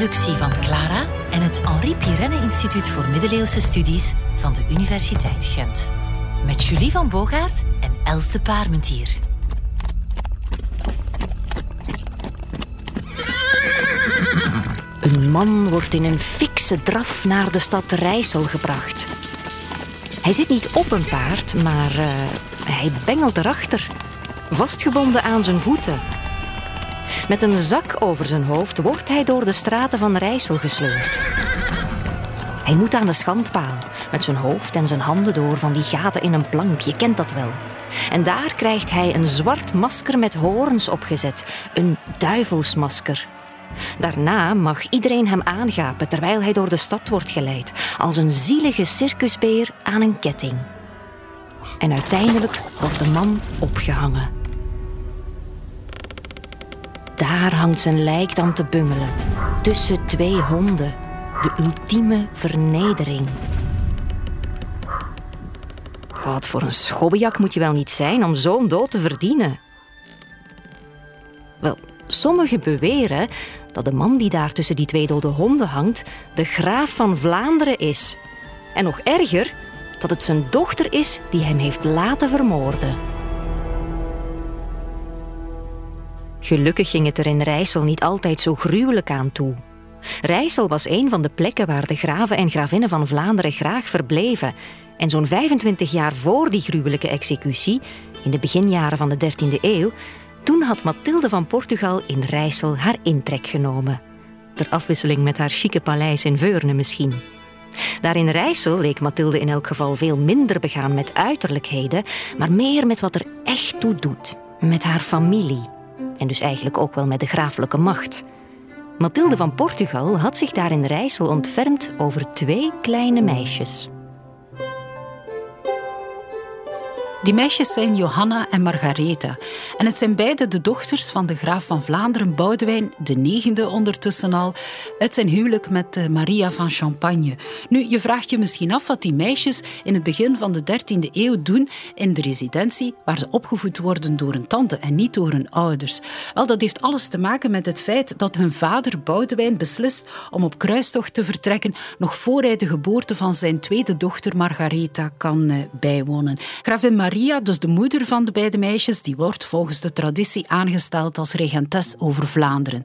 productie van Clara en het Henri Pirenne Instituut voor Middeleeuwse Studies van de Universiteit Gent. Met Julie van Bogaert en Els de Paarmentier. Een man wordt in een fikse draf naar de stad Rijssel gebracht. Hij zit niet op een paard, maar uh, hij bengelt erachter, vastgebonden aan zijn voeten. Met een zak over zijn hoofd wordt hij door de straten van Rijssel gesleurd. Hij moet aan de schandpaal, met zijn hoofd en zijn handen door van die gaten in een plank, je kent dat wel. En daar krijgt hij een zwart masker met hoorns opgezet, een duivelsmasker. Daarna mag iedereen hem aangapen terwijl hij door de stad wordt geleid, als een zielige circusbeer aan een ketting. En uiteindelijk wordt de man opgehangen. Daar hangt zijn lijk dan te bungelen, tussen twee honden, de ultieme vernedering. Wat voor een schobbejak moet je wel niet zijn om zo'n dood te verdienen? Wel, sommigen beweren dat de man die daar tussen die twee dode honden hangt, de graaf van Vlaanderen is. En nog erger, dat het zijn dochter is die hem heeft laten vermoorden. Gelukkig ging het er in Rijssel niet altijd zo gruwelijk aan toe. Rijssel was een van de plekken waar de graven en gravinnen van Vlaanderen graag verbleven. En zo'n 25 jaar voor die gruwelijke executie, in de beginjaren van de 13e eeuw, toen had Mathilde van Portugal in Rijssel haar intrek genomen. Ter afwisseling met haar chique paleis in Veurne misschien. Daar in Rijssel leek Mathilde in elk geval veel minder begaan met uiterlijkheden, maar meer met wat er echt toe doet. Met haar familie. En dus eigenlijk ook wel met de graaflijke macht. Mathilde van Portugal had zich daar in Rijssel ontfermd over twee kleine meisjes. Die meisjes zijn Johanna en Margaretha. En het zijn beide de dochters van de graaf van Vlaanderen, Boudewijn, de negende ondertussen al, uit zijn huwelijk met eh, Maria van Champagne. Nu, je vraagt je misschien af wat die meisjes in het begin van de 13e eeuw doen in de residentie, waar ze opgevoed worden door een tante en niet door hun ouders. Wel, dat heeft alles te maken met het feit dat hun vader Boudewijn beslist om op kruistocht te vertrekken, nog voor hij de geboorte van zijn tweede dochter Margaretha kan eh, bijwonen. Gravin Maria, dus de moeder van de beide meisjes, die wordt volgens de traditie aangesteld als regentes over Vlaanderen.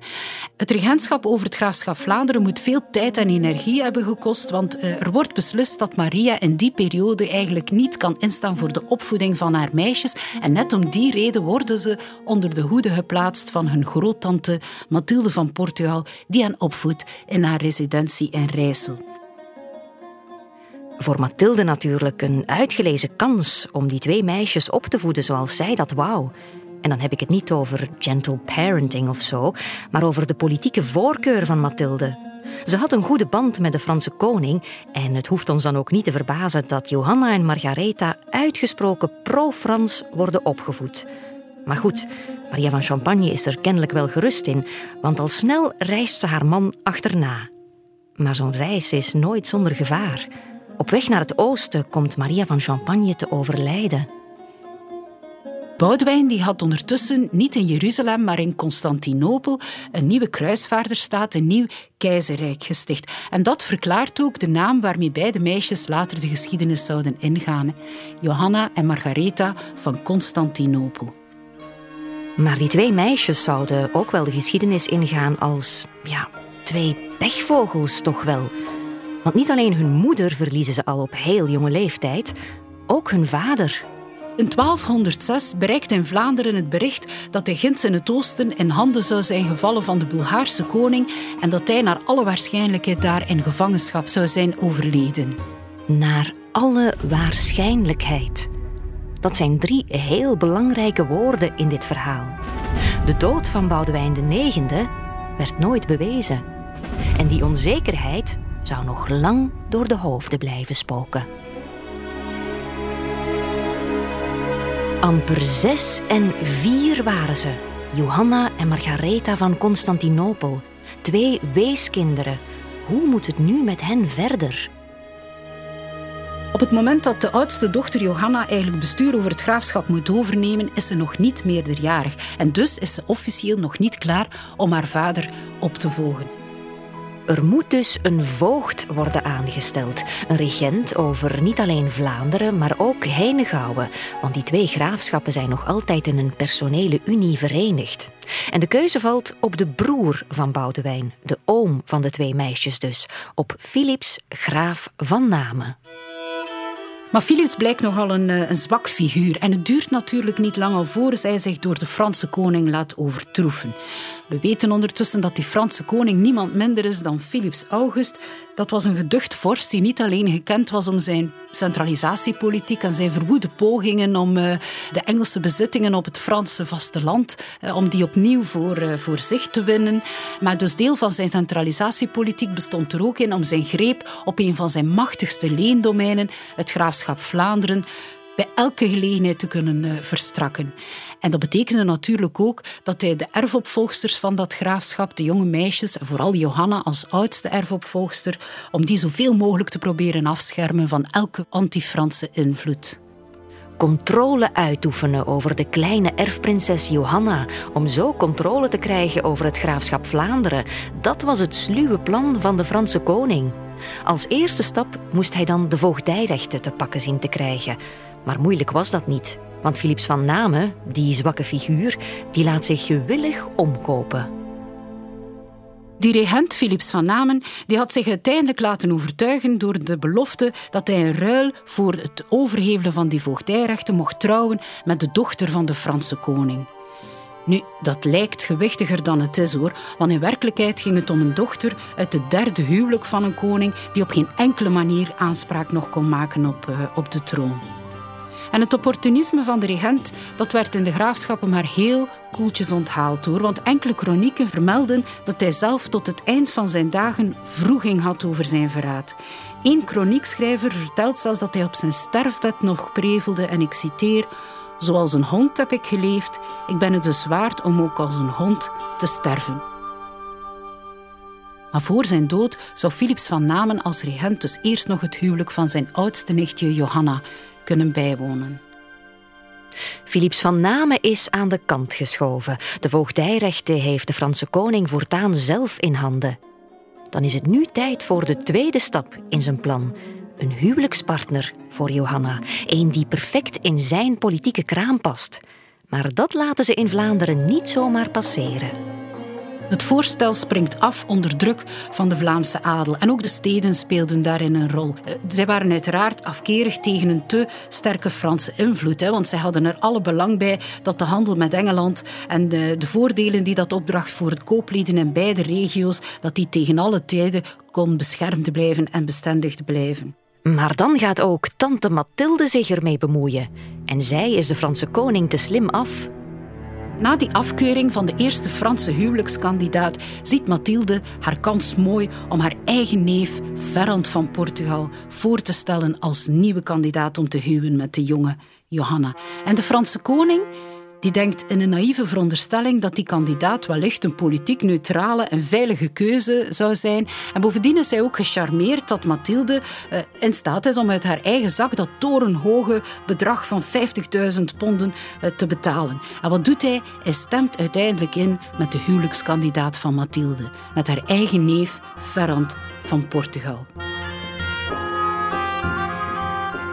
Het regentschap over het graafschap Vlaanderen moet veel tijd en energie hebben gekost, want eh, er wordt beslist dat Maria in die periode eigenlijk niet kan instaan voor de opvoeding van haar meisjes. En net om die reden worden ze onder de hoede geplaatst van hun groottante Mathilde van Portugal, die hen opvoedt in haar residentie in Rijssel. Voor Mathilde natuurlijk een uitgelezen kans om die twee meisjes op te voeden zoals zij dat wou. En dan heb ik het niet over gentle parenting of zo, maar over de politieke voorkeur van Mathilde. Ze had een goede band met de Franse koning en het hoeft ons dan ook niet te verbazen dat Johanna en Margaretha uitgesproken pro-Frans worden opgevoed. Maar goed, Maria van Champagne is er kennelijk wel gerust in, want al snel reist ze haar man achterna. Maar zo'n reis is nooit zonder gevaar. Op weg naar het oosten komt Maria van Champagne te overlijden. Boudewijn die had ondertussen niet in Jeruzalem, maar in Constantinopel een nieuwe kruisvaarderstaat, een nieuw keizerrijk gesticht. En dat verklaart ook de naam waarmee beide meisjes later de geschiedenis zouden ingaan. Johanna en Margaretha van Constantinopel. Maar die twee meisjes zouden ook wel de geschiedenis ingaan als, ja, twee pechvogels toch wel. Want niet alleen hun moeder verliezen ze al op heel jonge leeftijd, ook hun vader. In 1206 bereikt in Vlaanderen het bericht dat de Gins in het oosten in handen zou zijn gevallen van de Bulgaarse koning en dat hij naar alle waarschijnlijkheid daar in gevangenschap zou zijn overleden. Naar alle waarschijnlijkheid. Dat zijn drie heel belangrijke woorden in dit verhaal. De dood van Boudewijn IX werd nooit bewezen. En die onzekerheid zou nog lang door de hoofden blijven spoken. Amper zes en vier waren ze, Johanna en Margaretha van Constantinopel, twee weeskinderen. Hoe moet het nu met hen verder? Op het moment dat de oudste dochter Johanna eigenlijk bestuur over het graafschap moet overnemen, is ze nog niet meerderjarig. En dus is ze officieel nog niet klaar om haar vader op te volgen. Er moet dus een voogd worden aangesteld. Een regent over niet alleen Vlaanderen, maar ook Henegouwen. Want die twee graafschappen zijn nog altijd in een personele unie verenigd. En de keuze valt op de broer van Boudewijn, de oom van de twee meisjes dus, op Philips graaf van Namen. Maar Philips blijkt nogal een, eh, een zwak figuur. En het duurt natuurlijk niet lang alvorens hij zich door de Franse koning laat overtroeven. We weten ondertussen dat die Franse koning niemand minder is dan Philips August. Dat was een geducht vorst die niet alleen gekend was om zijn centralisatiepolitiek en zijn verwoede pogingen om uh, de Engelse bezittingen op het Franse vasteland, uh, om die opnieuw voor, uh, voor zich te winnen. Maar dus deel van zijn centralisatiepolitiek bestond er ook in om zijn greep op een van zijn machtigste leendomeinen, het graafschap Vlaanderen, bij elke gelegenheid te kunnen verstrakken. En dat betekende natuurlijk ook dat hij de erfopvolgsters van dat graafschap, de jonge meisjes, vooral Johanna als oudste erfopvolgster, om die zoveel mogelijk te proberen afschermen van elke anti-Franse invloed controle uitoefenen over de kleine erfprinses Johanna, om zo controle te krijgen over het graafschap Vlaanderen. Dat was het sluwe plan van de Franse koning. Als eerste stap moest hij dan de voogdijrechten te pakken zien te krijgen. Maar moeilijk was dat niet. Want Philips van Namen, die zwakke figuur, die laat zich gewillig omkopen. Die regent Philips van Namen die had zich uiteindelijk laten overtuigen door de belofte dat hij in ruil voor het overhevelen van die voogdijrechten mocht trouwen met de dochter van de Franse koning. Nu, dat lijkt gewichtiger dan het is hoor, want in werkelijkheid ging het om een dochter uit het derde huwelijk van een koning die op geen enkele manier aanspraak nog kon maken op, uh, op de troon. En het opportunisme van de regent dat werd in de graafschappen maar heel koeltjes onthaald hoor, want enkele chronieken vermelden dat hij zelf tot het eind van zijn dagen vroeging had over zijn verraad. Eén chroniekschrijver vertelt zelfs dat hij op zijn sterfbed nog prevelde, en ik citeer: Zoals een hond heb ik geleefd, ik ben het dus waard om ook als een hond te sterven. Maar voor zijn dood zou Philips van Namen als regent dus eerst nog het huwelijk van zijn oudste nichtje Johanna kunnen bijwonen. Philips van Namen is aan de kant geschoven. De voogdijrechten heeft de Franse koning voortaan zelf in handen. Dan is het nu tijd voor de tweede stap in zijn plan. Een huwelijkspartner voor Johanna. Een die perfect in zijn politieke kraam past. Maar dat laten ze in Vlaanderen niet zomaar passeren. Het voorstel springt af onder druk van de Vlaamse adel. En ook de steden speelden daarin een rol. Eh, zij waren uiteraard afkerig tegen een te sterke Franse invloed. Hè, want zij hadden er alle belang bij dat de handel met Engeland en de, de voordelen die dat opdracht voor het kooplieden in beide regio's, dat die tegen alle tijden kon beschermd blijven en bestendigd blijven. Maar dan gaat ook tante Mathilde zich ermee bemoeien. En zij is de Franse koning te slim af na die afkeuring van de eerste Franse huwelijkskandidaat ziet Mathilde haar kans mooi om haar eigen neef Ferrand van Portugal voor te stellen als nieuwe kandidaat om te huwen met de jonge Johanna. En de Franse koning die denkt in een naïeve veronderstelling dat die kandidaat wellicht een politiek neutrale en veilige keuze zou zijn. En bovendien is hij ook gecharmeerd dat Mathilde uh, in staat is om uit haar eigen zak dat torenhoge bedrag van 50.000 ponden uh, te betalen. En wat doet hij? Hij stemt uiteindelijk in met de huwelijkskandidaat van Mathilde, met haar eigen neef Ferrand van Portugal.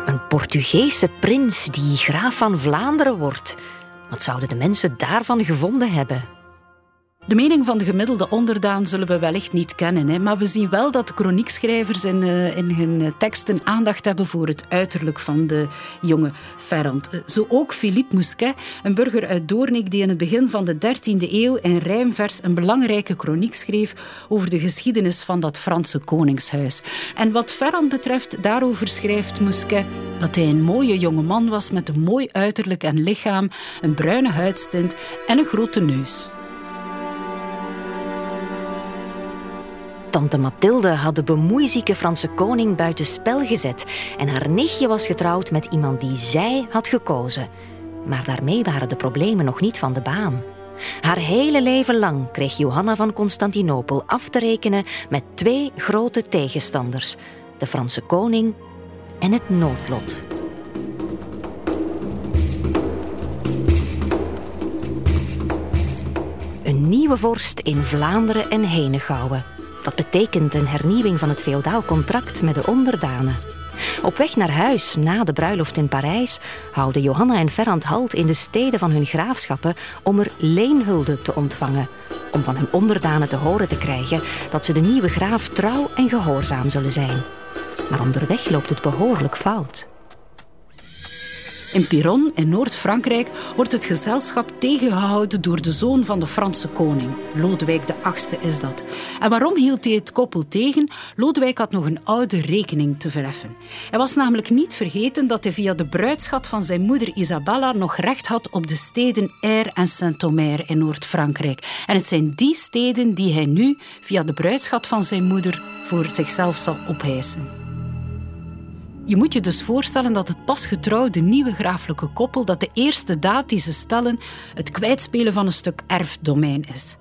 Een Portugese prins die graaf van Vlaanderen wordt. Wat zouden de mensen daarvan gevonden hebben? De mening van de gemiddelde onderdaan zullen we wellicht niet kennen, hè, maar we zien wel dat de chroniekschrijvers in, uh, in hun teksten aandacht hebben voor het uiterlijk van de jonge Ferrand. Eh, zo ook Philippe Mousquet, een burger uit Doornik die in het begin van de 13e eeuw in rijmvers een belangrijke chroniek schreef over de geschiedenis van dat Franse koningshuis. En wat Ferrand betreft, daarover schrijft Mousquet dat hij een mooie jonge man was met een mooi uiterlijk en lichaam, een bruine huidstint en een grote neus. Tante Mathilde had de bemoeizieke Franse koning buiten spel gezet en haar nichtje was getrouwd met iemand die zij had gekozen. Maar daarmee waren de problemen nog niet van de baan. Haar hele leven lang kreeg Johanna van Constantinopel af te rekenen met twee grote tegenstanders: de Franse koning en het noodlot. Een nieuwe vorst in Vlaanderen en Henegouwen Dat betekent een hernieuwing van het feodaal contract met de onderdanen. Op weg naar huis na de bruiloft in Parijs houden Johanna en Ferrand halt in de steden van hun graafschappen om er leenhulde te ontvangen. Om van hun onderdanen te horen te krijgen dat ze de nieuwe graaf trouw en gehoorzaam zullen zijn. Maar onderweg loopt het behoorlijk fout. In Piron, in Noord-Frankrijk, wordt het gezelschap tegengehouden door de zoon van de Franse koning. Lodewijk VIII is dat. En waarom hield hij het koppel tegen? Lodewijk had nog een oude rekening te verheffen. Hij was namelijk niet vergeten dat hij via de bruidschat van zijn moeder Isabella nog recht had op de steden Air en Saint-Omer in Noord-Frankrijk. En het zijn die steden die hij nu, via de bruidschat van zijn moeder, voor zichzelf zal opeisen. Je moet je dus voorstellen dat het pas getrouwde nieuwe graaflijke koppel, dat de eerste daad die ze stellen, het kwijtspelen van een stuk erfdomein is.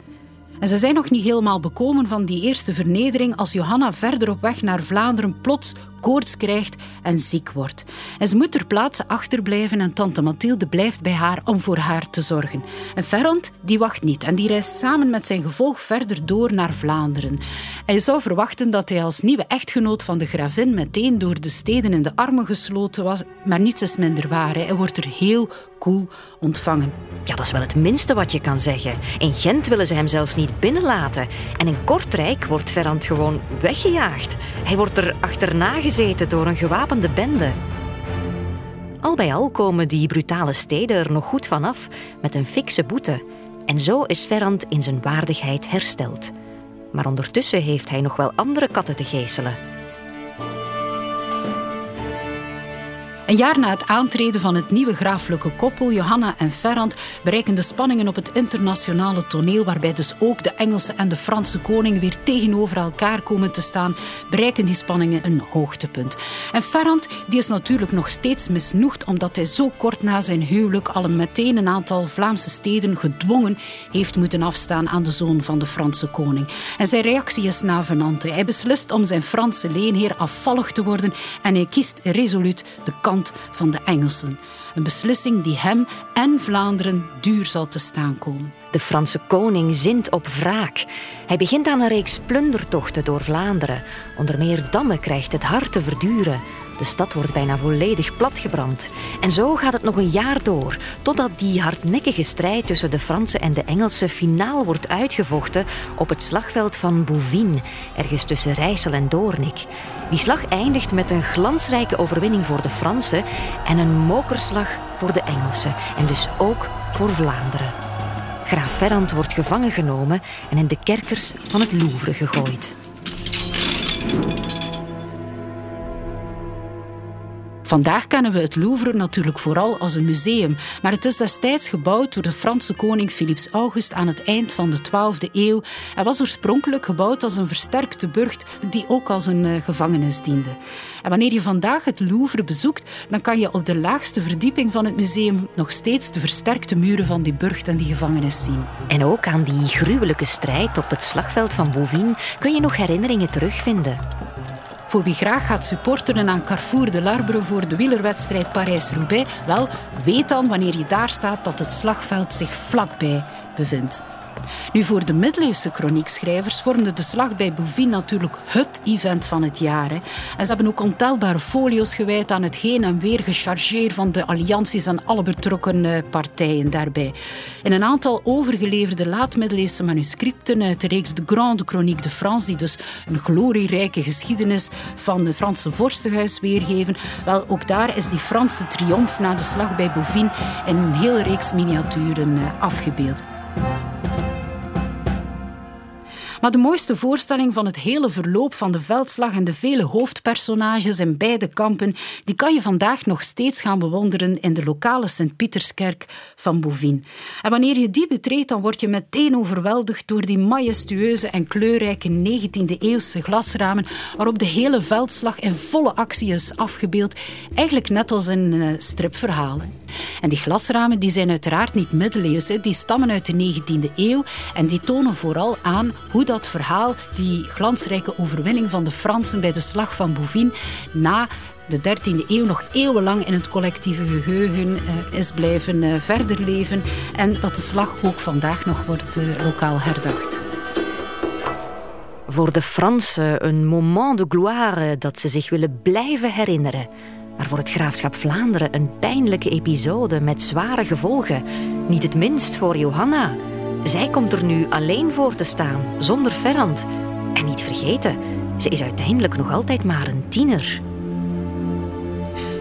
En ze zijn nog niet helemaal bekomen van die eerste vernedering als Johanna verder op weg naar Vlaanderen plots koorts krijgt en ziek wordt. En ze moet ter plaatse achterblijven en tante Mathilde blijft bij haar om voor haar te zorgen. En Ferrand die wacht niet en die reist samen met zijn gevolg verder door naar Vlaanderen. Hij zou verwachten dat hij als nieuwe echtgenoot van de gravin meteen door de steden in de armen gesloten was, maar niets is minder waar. Hij wordt er heel ontvangen. Ja, dat is wel het minste wat je kan zeggen. In Gent willen ze hem zelfs niet binnenlaten. En in Kortrijk wordt Ferrand gewoon weggejaagd. Hij wordt er achterna gezeten door een gewapende bende. Al bij al komen die brutale steden er nog goed vanaf met een fikse boete. En zo is Ferrand in zijn waardigheid hersteld. Maar ondertussen heeft hij nog wel andere katten te geeselen. Een jaar na het aantreden van het nieuwe graaflijke koppel, Johanna en Ferrand, bereiken de spanningen op het internationale toneel, waarbij dus ook de Engelse en de Franse koning weer tegenover elkaar komen te staan, bereiken die spanningen een hoogtepunt. En Ferrand die is natuurlijk nog steeds misnoegd, omdat hij zo kort na zijn huwelijk al meteen een aantal Vlaamse steden gedwongen heeft moeten afstaan aan de zoon van de Franse koning. En zijn reactie is navenant. Hij beslist om zijn Franse leenheer afvallig te worden en hij kiest resoluut de van de Engelsen. Een beslissing die hem en Vlaanderen duur zal te staan komen. De Franse koning zint op wraak. Hij begint aan een reeks plundertochten door Vlaanderen. Onder meer Damme krijgt het hard te verduren. De stad wordt bijna volledig platgebrand. En zo gaat het nog een jaar door, totdat die hardnekkige strijd tussen de Fransen en de Engelsen finaal wordt uitgevochten op het slagveld van Bouvines, ergens tussen Rijssel en Doornik. Die slag eindigt met een glansrijke overwinning voor de Fransen en een mokerslag voor de Engelsen, en dus ook voor Vlaanderen. Graaf Ferrand wordt gevangen genomen en in de kerkers van het Louvre gegooid. Vandaag kennen we het Louvre natuurlijk vooral als een museum, maar het is destijds gebouwd door de Franse koning Philips August aan het eind van de 12e eeuw en was oorspronkelijk gebouwd als een versterkte burcht die ook als een uh, gevangenis diende. En wanneer je vandaag het Louvre bezoekt, dan kan je op de laagste verdieping van het museum nog steeds de versterkte muren van die burcht en die gevangenis zien. En ook aan die gruwelijke strijd op het slagveld van Bouvines kun je nog herinneringen terugvinden. Voor wie graag gaat supporteren aan Carrefour de Larbre voor de wielerwedstrijd Parijs-Roubaix, wel, weet dan wanneer je daar staat dat het slagveld zich vlakbij bevindt. Nu, voor de middeleeuwse chroniekschrijvers vormde de slag bij Bouvines natuurlijk het event van het jaar. En ze hebben ook ontelbare folio's gewijd aan het heen en weer gechargeerd van de allianties en alle betrokken eh, partijen daarbij. In een aantal overgeleverde laat-middeleeuwse manuscripten uit de reeks De Grande Chronique de France, die dus een glorierijke geschiedenis van het Franse vorstenhuis weergeven, wel, ook daar is die Franse triomf na de slag bij Bouvines in een hele reeks miniaturen eh, afgebeeld. Maar de mooiste voorstelling van het hele verloop van de veldslag en de vele hoofdpersonages in beide kampen, die kan je vandaag nog steeds gaan bewonderen in de lokale Sint-Pieterskerk van Bouvines. En wanneer je die betreedt, dan word je meteen overweldigd door die majestueuze en kleurrijke 19e-eeuwse glasramen, waarop de hele veldslag in volle actie is afgebeeld, eigenlijk net als in uh, stripverhalen. En die glasramen die zijn uiteraard niet middeleeuws, die stammen uit de 19e eeuw en die tonen vooral aan hoe dat verhaal, die glansrijke overwinning van de Fransen bij de slag van Bouvines, na de 13e eeuw nog eeuwenlang in het collectieve geheugen uh, is blijven uh, verder leven en dat de slag ook vandaag nog wordt uh, lokaal herdacht. Voor de Fransen een moment de gloire dat ze zich willen blijven herinneren. Maar voor het graafschap Vlaanderen een pijnlijke episode met zware gevolgen. Niet het minst voor Johanna. Zij komt er nu alleen voor te staan, zonder Ferrand. En niet vergeten, ze is uiteindelijk nog altijd maar een tiener.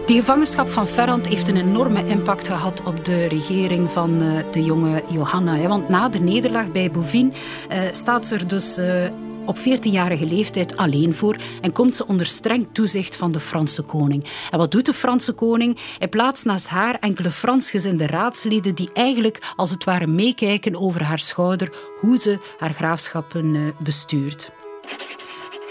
Die gevangenschap van Ferrand heeft een enorme impact gehad op de regering van uh, de jonge Johanna. Want na de nederlaag bij Bouvines uh, staat ze er dus uh, op 14-jarige leeftijd alleen voor en komt ze onder streng toezicht van de Franse koning. En wat doet de Franse koning? Hij plaatst naast haar enkele Fransgezinde raadsleden die eigenlijk als het ware meekijken over haar schouder hoe ze haar graafschappen bestuurt.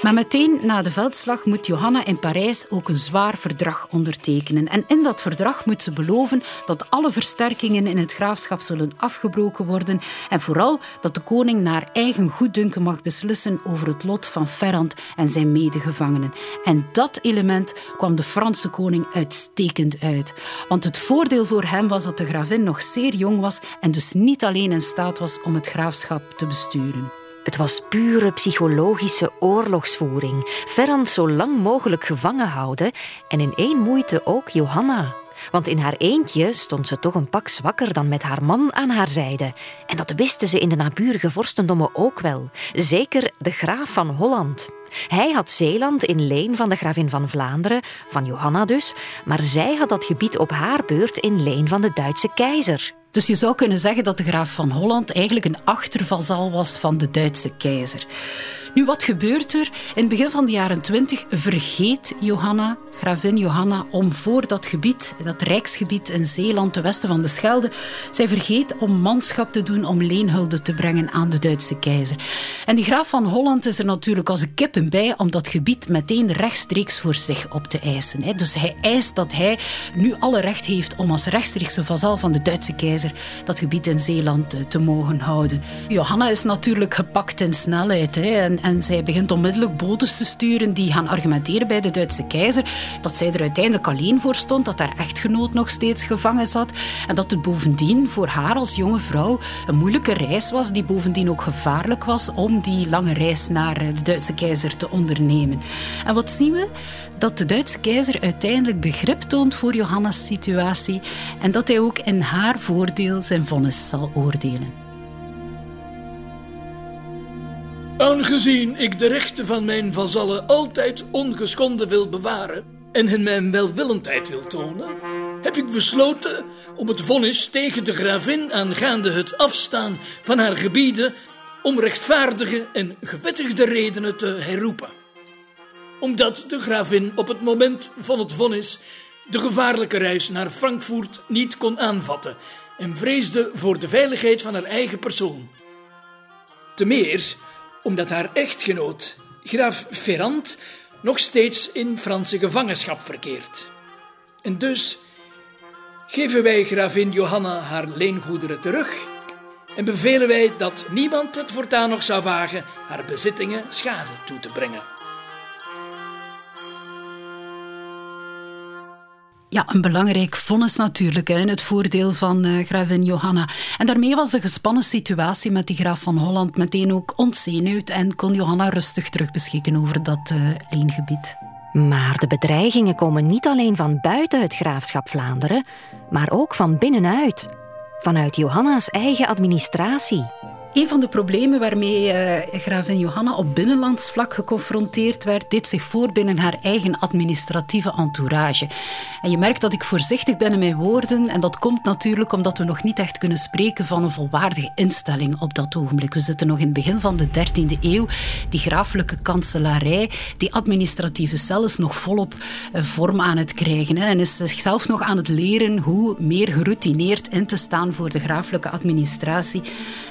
Maar meteen na de veldslag moet Johanna in Parijs ook een zwaar verdrag ondertekenen. En in dat verdrag moet ze beloven dat alle versterkingen in het graafschap zullen afgebroken worden en vooral dat de koning naar eigen goeddunken mag beslissen over het lot van Ferrand en zijn medegevangenen. En dat element kwam de Franse koning uitstekend uit. Want het voordeel voor hem was dat de gravin nog zeer jong was en dus niet alleen in staat was om het graafschap te besturen. Het was pure psychologische oorlogsvoering. Ferrand zo lang mogelijk gevangen houden en in één moeite ook Johanna. Want in haar eentje stond ze toch een pak zwakker dan met haar man aan haar zijde. En dat wisten ze in de naburige vorstendommen ook wel. Zeker de graaf van Holland. Hij had Zeeland in leen van de gravin van Vlaanderen, van Johanna dus, maar zij had dat gebied op haar beurt in leen van de Duitse keizer. Dus je zou kunnen zeggen dat de graaf van Holland eigenlijk een achtervazal was van de Duitse keizer. Nu, wat gebeurt er? In het begin van de jaren twintig vergeet Johanna, gravin Johanna, om voor dat gebied, dat rijksgebied in Zeeland, ten westen van de Schelde, zij vergeet om manschap te doen om leenhulde te brengen aan de Duitse keizer. En die graaf van Holland is er natuurlijk als een kippen bij om dat gebied meteen rechtstreeks voor zich op te eisen. Dus hij eist dat hij nu alle recht heeft om als rechtstreekse vazal van de Duitse keizer dat gebied in Zeeland eh, te mogen houden. Johanna is natuurlijk gepakt in snelheid en en zij begint onmiddellijk bodes te sturen die gaan argumenteren bij de Duitse keizer dat zij er uiteindelijk alleen voor stond, dat haar echtgenoot nog steeds gevangen zat en dat het bovendien voor haar als jonge vrouw een moeilijke reis was, die bovendien ook gevaarlijk was om die lange reis naar eh, de Duitse keizer te ondernemen. En wat zien we? Dat de Duitse keizer uiteindelijk begrip toont voor Johanna's situatie en dat hij ook in haar voordeel zijn vonnis zal oordelen. Aangezien ik de rechten van mijn vazallen altijd ongeschonden wil bewaren en hen mijn welwillendheid wil tonen, heb ik besloten om het vonnis tegen de gravin aangaande het afstaan van haar gebieden om rechtvaardige en gewettigde redenen te herroepen. Omdat de gravin op het moment van het vonnis de gevaarlijke reis naar Frankfurt niet kon aanvatten en vreesde voor de veiligheid van haar eigen persoon. Te meer omdat haar echtgenoot, graaf Ferrand, nog steeds in Franse gevangenschap verkeert. En dus geven wij gravin Johanna haar leengoederen terug en bevelen wij dat niemand het voortaan nog zou wagen haar bezittingen schade toe te brengen. Ja, een belangrijk vonnis natuurlijk, hè, in het voordeel van uh, gravin Johanna. En daarmee was de gespannen situatie met die graaf van Holland meteen ook ontzenuwd en kon Johanna rustig terugbeschikken over dat uh, leengebied. Maar de bedreigingen komen niet alleen van buiten het graafschap Vlaanderen, maar ook van binnenuit. Vanuit Johanna's eigen administratie. Een van de problemen waarmee uh, Johanna op binnenlands vlak geconfronteerd werd, deed zich voor binnen haar eigen administratieve entourage. En je merkt dat ik voorzichtig ben in mijn woorden. En dat komt natuurlijk omdat we nog niet echt kunnen spreken van een volwaardige instelling op dat ogenblik. We zitten nog in het begin van de 13e eeuw. Die graaflijke kanselarij, die administratieve cel is nog volop uh, vorm aan het krijgen. Hè, en is zichzelf nog aan het leren hoe meer geroutineerd in te staan voor de graaflijke administratie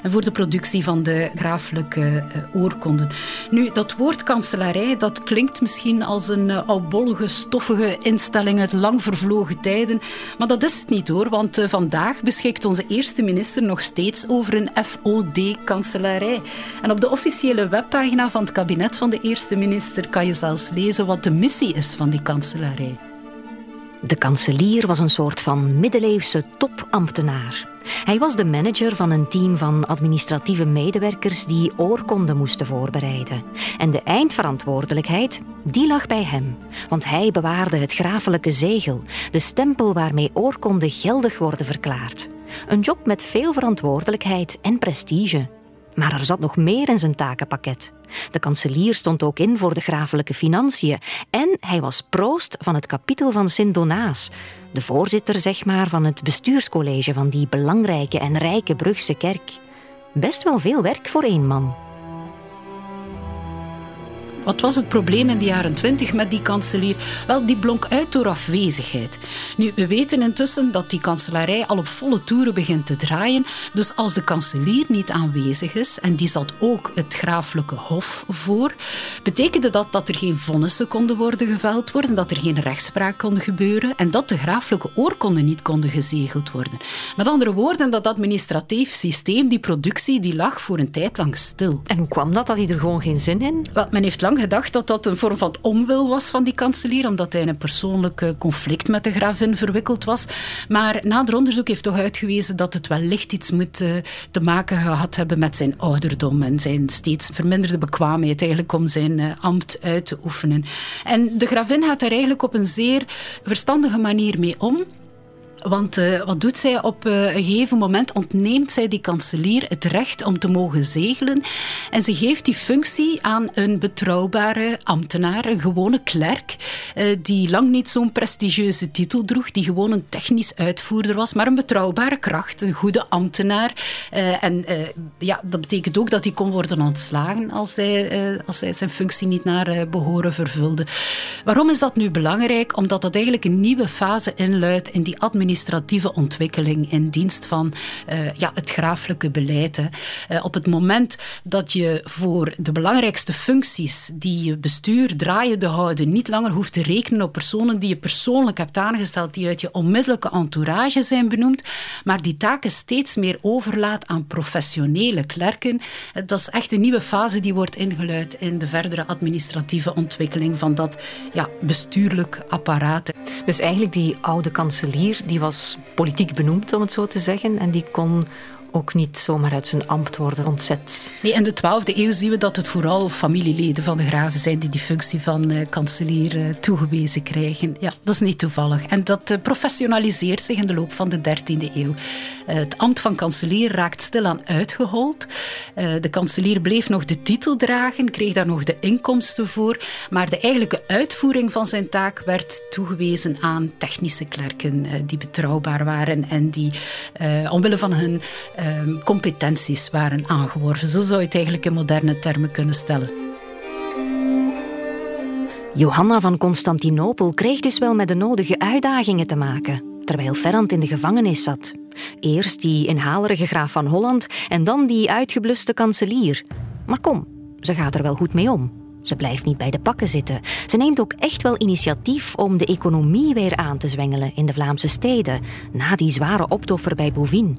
en voor de productie van de graaflijke uh, oorkonden. Nu, dat woord kanselarij, dat klinkt misschien als een uh, oudbollige, stoffige instelling uit lang vervlogen tijden. Maar dat is het niet hoor, want uh, vandaag beschikt onze eerste minister nog steeds over een FOD-kanselarij. En op de officiële webpagina van het kabinet van de eerste minister kan je zelfs lezen wat de missie is van die kanselarij. De kanselier was een soort van middeleeuwse topambtenaar. Hij was de manager van een team van administratieve medewerkers die oorkonden moesten voorbereiden. En de eindverantwoordelijkheid, die lag bij hem. Want hij bewaarde het grafelijke zegel, de stempel waarmee oorkonden geldig worden verklaard. Een job met veel verantwoordelijkheid en prestige. Maar er zat nog meer in zijn takenpakket. De kanselier stond ook in voor de grafelijke financiën en hij was proost van het kapitel van Sint-Donaas, de voorzitter zeg maar van het bestuurscollege van die belangrijke en rijke Brugse kerk. Best wel veel werk voor één man. Wat was het probleem in de jaren twintig met die kanselier? Wel, die blonk uit door afwezigheid. Nu, we weten intussen dat die kanselarij al op volle toeren begint te draaien. Dus als de kanselier niet aanwezig is, en die zat ook het graaflijke hof voor, betekende dat dat er geen vonnissen konden worden geveld worden, dat er geen rechtspraak kon gebeuren en dat de graaflijke oorkonden niet konden gezegeld worden. Met andere woorden, dat administratief systeem, die productie, die lag voor een tijd lang stil. En hoe kwam dat? Dat hij er gewoon geen zin in? Wel, men heeft lang gedacht dat dat een vorm van onwil was van die kanselier, omdat hij in een persoonlijk conflict met de gravin verwikkeld was. Maar nader onderzoek heeft toch uitgewezen dat het wellicht iets moet uh, te maken gehad hebben met zijn ouderdom en zijn steeds verminderde bekwaamheid eigenlijk om zijn uh, ambt uit te oefenen. En de gravin gaat daar eigenlijk op een zeer verstandige manier mee om. Want uh, wat doet zij? Op uh, een gegeven moment ontneemt zij die kanselier het recht om te mogen zegelen. En ze geeft die functie aan een betrouwbare ambtenaar, een gewone klerk, uh, die lang niet zo'n prestigieuze titel droeg, die gewoon een technisch uitvoerder was, maar een betrouwbare kracht, een goede ambtenaar. en ja, dat betekent ook dat hij kon worden ontslagen als hij, als hij zijn functie niet naar behoren vervulde. Waarom is dat nu belangrijk? Omdat dat eigenlijk een nieuwe fase inluidt in die administratie administratieve ontwikkeling in dienst van uh, ja, het graaflijke beleid. Uh, op het moment dat je voor de belangrijkste functies die je bestuur draaiende houden niet langer hoeft te rekenen op personen die je persoonlijk hebt aangesteld, die uit je onmiddellijke entourage zijn benoemd, maar die taken steeds meer overlaat aan professionele klerken. Uh, dat is echt een nieuwe fase die wordt ingeluid in de verdere administratieve ontwikkeling van dat ja, bestuurlijk apparaat. Dus eigenlijk die oude kanselier was politiek benoemd, om het zo te zeggen. En die kon ook niet zomaar uit zijn ambt worden ontzet. Nee, in de 12e eeuw zien we dat het vooral familieleden van de graven zijn die die functie van uh, kanselier uh, toegewezen krijgen. Ja, dat is niet toevallig. En dat uh, professionaliseert zich in de loop van de 13e eeuw. het ambt van kanselier raakt stilaan uitgehold. de kanselier bleef nog de titel dragen, kreeg daar nog de inkomsten voor, maar de eigenlijke uitvoering van zijn taak werd toegewezen aan technische klerken die betrouwbaar waren en die omwille van hun um, competenties waren aangeworven. Zo zou je het eigenlijk in moderne termen kunnen stellen. Johanna van Constantinopel kreeg dus wel met de nodige uitdagingen te maken, terwijl Ferrand in de gevangenis zat. Eerst die inhalerige graaf van Holland en dan die uitgebluste kanselier. Maar kom, ze gaat er wel goed mee om. Ze blijft niet bij de pakken zitten. Ze neemt ook echt wel initiatief om de economie weer aan te zwengelen in de Vlaamse steden, na die zware optoffer bij Bouvines.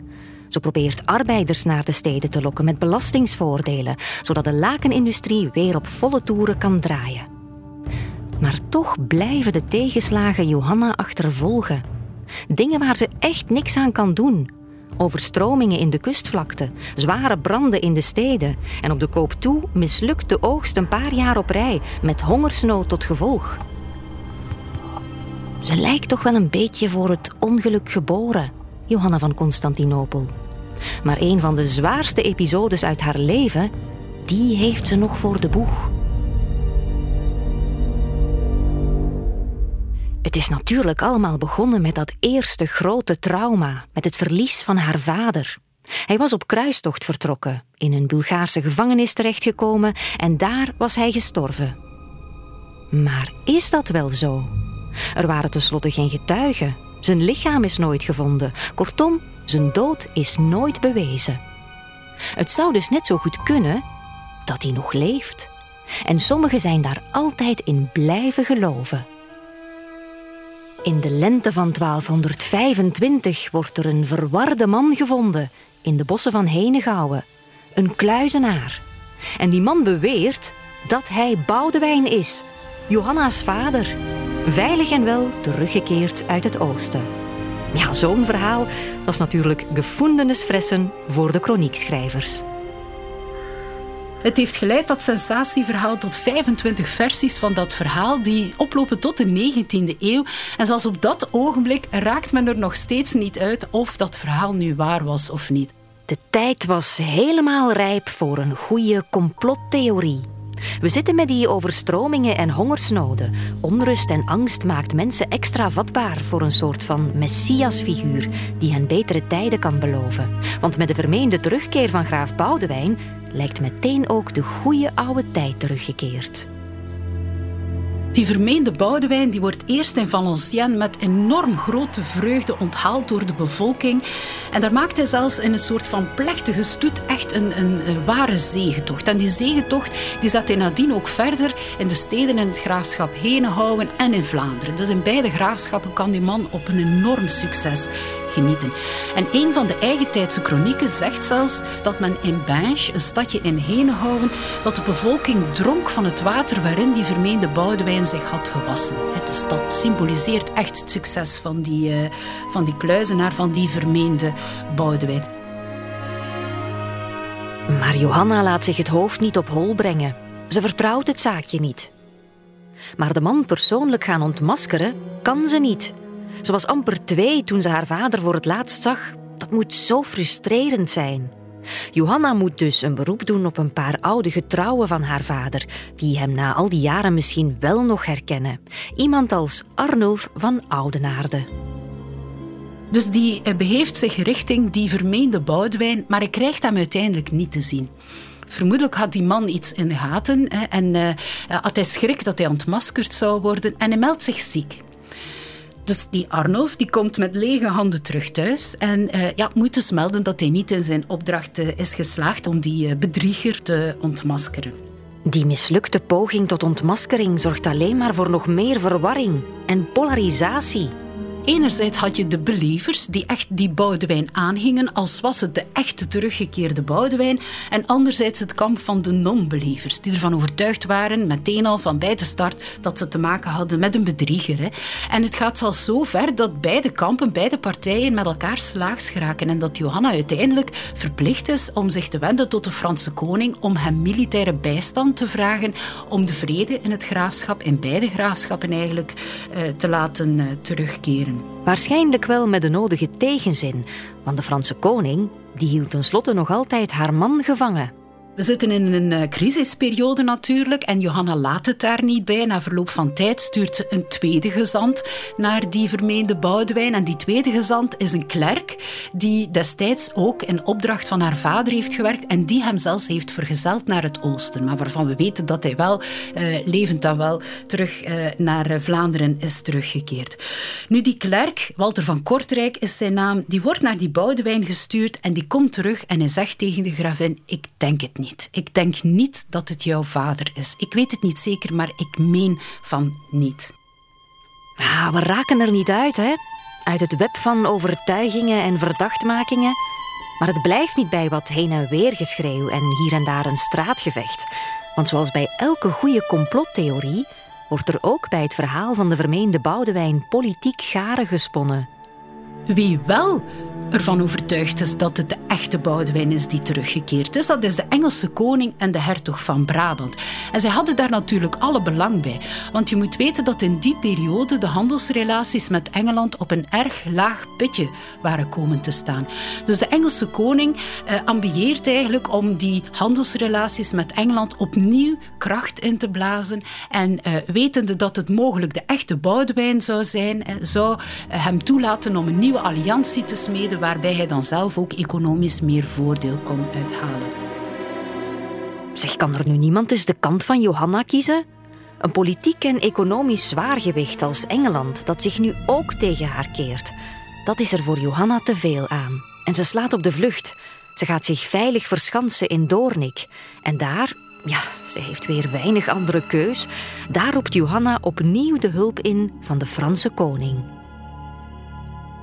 Ze probeert arbeiders naar de steden te lokken met belastingsvoordelen, zodat de lakenindustrie weer op volle toeren kan draaien. Maar toch blijven de tegenslagen Johanna achtervolgen. Dingen waar ze echt niks aan kan doen. Overstromingen in de kustvlakte, zware branden in de steden en op de koop toe mislukt de oogst een paar jaar op rij met hongersnood tot gevolg. Ze lijkt toch wel een beetje voor het ongeluk geboren, Johanna van Constantinopel. Maar een van de zwaarste episodes uit haar leven, die heeft ze nog voor de boeg. Het is natuurlijk allemaal begonnen met dat eerste grote trauma, met het verlies van haar vader. Hij was op kruistocht vertrokken, in een Bulgaarse gevangenis terechtgekomen en daar was hij gestorven. Maar is dat wel zo? Er waren tenslotte geen getuigen. Zijn lichaam is nooit gevonden. Kortom, zijn dood is nooit bewezen. Het zou dus net zo goed kunnen dat hij nog leeft. En sommigen zijn daar altijd in blijven geloven. In de lente van 1225 wordt er een verwarde man gevonden in de bossen van Henegouwen, een kluizenaar. En die man beweert dat hij Boudewijn is, Johanna's vader, veilig en wel teruggekeerd uit het oosten. Ja, zo'n verhaal, dat is natuurlijk gefundenes fressen voor de chroniekschrijvers. Het heeft geleid, dat sensatieverhaal, tot 25 versies van dat verhaal die oplopen tot de 19e eeuw. En zelfs op dat ogenblik raakt men er nog steeds niet uit of dat verhaal nu waar was of niet. De tijd was helemaal rijp voor een goede complottheorie. We zitten met die overstromingen en hongersnoden. Onrust en angst maakt mensen extra vatbaar voor een soort van messiasfiguur die hen betere tijden kan beloven. Want met de vermeende terugkeer van graaf Boudewijn lijkt meteen ook de goede oude tijd teruggekeerd. Die vermeende Boudewijn die wordt eerst in Valenciennes met enorm grote vreugde onthaald door de bevolking. En daar maakt hij zelfs in een soort van plechtige stoet echt een, een, een ware zegentocht. En die zegentocht die zet hij nadien ook verder in de steden in het graafschap Henenhouwen en in Vlaanderen. Dus in beide graafschappen kan die man op een enorm succes genieten. En een van de eigentijdse kronieken zegt zelfs dat men in Binge, een stadje in Henenhouwen, dat de bevolking dronk van het water waarin die vermeende Boudewijn zich had gewassen. Dus dat symboliseert echt het succes van die, uh, van die kluizenaar, van die vermeende Boudewijn. Maar Johanna laat zich het hoofd niet op hol brengen. Ze vertrouwt het zaakje niet. Maar de man persoonlijk gaan ontmaskeren kan ze niet. Ze was amper twee toen ze haar vader voor het laatst zag. Dat moet zo frustrerend zijn. Johanna moet dus een beroep doen op een paar oude getrouwen van haar vader, die hem na al die jaren misschien wel nog herkennen. Iemand als Arnulf van Oudenaarde. Dus die eh, beheeft zich richting die vermeende Boudewijn, maar hij krijgt hem uiteindelijk niet te zien. Vermoedelijk had die man iets in de gaten en uh, had hij schrik dat hij ontmaskerd zou worden en hij meldt zich ziek. Dus die Arnulf die komt met lege handen terug thuis en uh, ja, moet dus melden dat hij niet in zijn opdracht uh, is geslaagd om die uh, bedrieger te ontmaskeren. Die mislukte poging tot ontmaskering zorgt alleen maar voor nog meer verwarring en polarisatie. Enerzijds had je de believers die echt die Boudewijn aanhingen, als was het de echte teruggekeerde Boudewijn. En anderzijds het kamp van de non-believers, die ervan overtuigd waren, meteen al van bij de start, dat ze te maken hadden met een bedrieger. Hè. En het gaat zelfs zo ver dat beide kampen, beide partijen met elkaar slaags geraken. En dat Johanna uiteindelijk verplicht is om zich te wenden tot de Franse koning, om hem militaire bijstand te vragen, om de vrede in het graafschap, in beide graafschappen eigenlijk, eh, te laten eh, Waarschijnlijk wel met de nodige tegenzin, want de Franse koning die hield tenslotte nog altijd haar man gevangen. We zitten in een uh, crisisperiode natuurlijk en Johanna laat het daar niet bij. Na verloop van tijd stuurt ze een tweede gezant naar die vermeende Boudewijn. En die tweede gezant is een klerk die destijds ook in opdracht van haar vader heeft gewerkt en die hem zelfs heeft vergezeld naar het oosten. Maar waarvan we weten dat hij wel, uh, levend dan wel, terug uh, naar Vlaanderen is teruggekeerd. Nu, die klerk, Walter van Kortrijk is zijn naam, die wordt naar die Boudewijn gestuurd en die komt terug en hij zegt tegen de gravin, ik denk het niet. Ik denk niet dat het jouw vader is. Ik weet het niet zeker, maar ik meen van niet. Ah, we raken er niet uit, hè? Uit het web van overtuigingen en verdachtmakingen. Maar het blijft niet bij wat heen en weer geschreeuw en hier en daar een straatgevecht. Want zoals bij elke goede complottheorie wordt er ook bij het verhaal van de vermeende Boudewijn politiek garen gesponnen. Wie wel ervan overtuigd is dat het de echte Boudewijn is die teruggekeerd is. Dat is de Engelse koning en de hertog van Brabant. En zij hadden daar natuurlijk alle belang bij. Want je moet weten dat in die periode de handelsrelaties met Engeland op een erg laag pitje waren komen te staan. Dus de Engelse koning eh, ambieert eigenlijk om die handelsrelaties met Engeland opnieuw kracht in te blazen. En eh, wetende dat het mogelijk de echte Boudewijn zou zijn, eh, zou hem toelaten om een nieuwe alliantie te smeden waarbij hij dan zelf ook economisch meer voordeel kon uithalen. Zeg, kan er nu niemand eens de kant van Johanna kiezen? Een politiek en economisch zwaargewicht als Engeland dat zich nu ook tegen haar keert. Dat is er voor Johanna te veel aan. En ze slaat op de vlucht. Ze gaat zich veilig verschansen in Doornik. En daar, ja, ze heeft weer weinig andere keus. Daar roept Johanna opnieuw de hulp in van de Franse koning.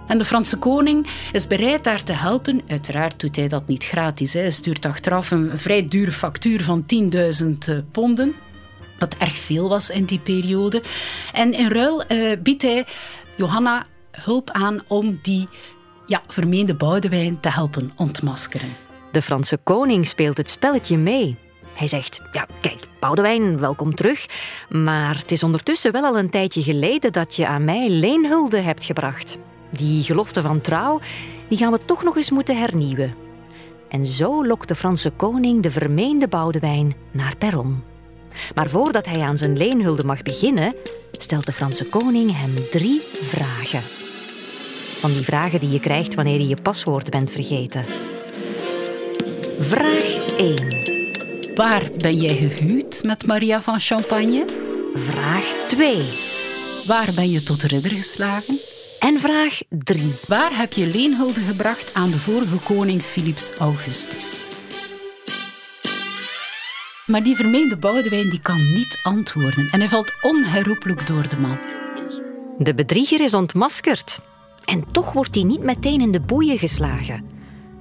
En de Franse koning is bereid daar te helpen. Uiteraard doet hij dat niet gratis. Hij stuurt achteraf een vrij dure factuur van 10.000 eh, ponden. Wat erg veel was in die periode. En in ruil uh, biedt hij Johanna hulp aan om die ja, vermeende Boudewijn te helpen ontmaskeren. De Franse koning speelt het spelletje mee. Hij zegt: Ja, kijk, Boudewijn, welkom terug. Maar het is ondertussen wel al een tijdje geleden dat je aan mij leenhulde hebt gebracht. Die gelofte van trouw, die gaan we toch nog eens moeten hernieuwen. En zo lokt de Franse koning de vermeende Boudewijn naar Perron. Maar voordat hij aan zijn leenhulde mag beginnen, stelt de Franse koning hem drie vragen. Van die vragen die je krijgt wanneer je je paswoord bent vergeten. Vraag 1. Waar ben jij gehuwd met Maria van Champagne? Vraag 2. Waar ben je tot ridder geslagen? En vraag 3. Waar heb je leenhulde gebracht aan de vorige koning Philips Augustus? Maar die vermeende Boudewijn die kan niet antwoorden en hij valt onherroepelijk door de man. De bedrieger is ontmaskerd. En toch wordt hij niet meteen in de boeien geslagen.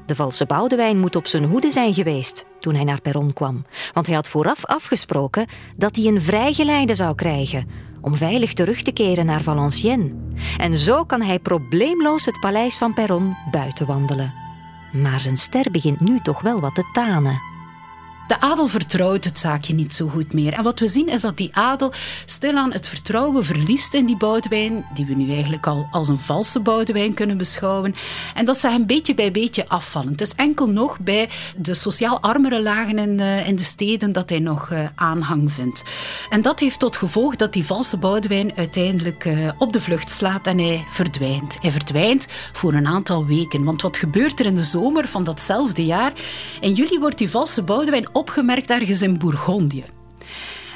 De valse Boudewijn moet op zijn hoede zijn geweest toen hij naar Perron kwam, want hij had vooraf afgesproken dat hij een vrijgeleide zou krijgen om veilig terug te keren naar Valenciennes. En zo kan hij probleemloos het paleis van Perron buiten wandelen. Maar zijn ster begint nu toch wel wat te tanen. De adel vertrouwt het zaakje niet zo goed meer. En wat we zien is dat die adel stilaan het vertrouwen verliest in die boudewijn, die we nu eigenlijk al als een valse boudewijn kunnen beschouwen. En dat ze hem beetje bij beetje afvallen. Het is enkel nog bij de sociaal armere lagen in de, in de steden dat hij nog uh, aanhang vindt. En dat heeft tot gevolg dat die valse boudewijn uiteindelijk uh, op de vlucht slaat en hij verdwijnt. Hij verdwijnt voor een aantal weken. Want wat gebeurt er in de zomer van datzelfde jaar? In juli wordt die valse boudewijn opgemerkt ergens in Bourgondië.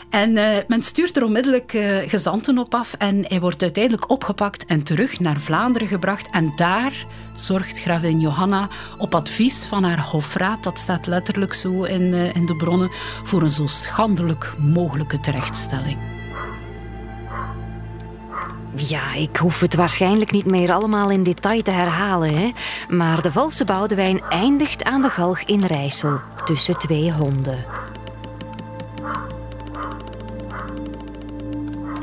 En uh, men stuurt er onmiddellijk uh, gezanten op af en hij wordt uiteindelijk opgepakt en terug naar Vlaanderen gebracht. En daar zorgt gravin Johanna op advies van haar hofraad, dat staat letterlijk zo in, uh, in de bronnen, voor een zo schandelijk mogelijke terechtstelling. Ja, ik hoef het waarschijnlijk niet meer allemaal in detail te herhalen, hè? maar de valse Boudewijn eindigt aan de galg in Rijssel tussen twee honden.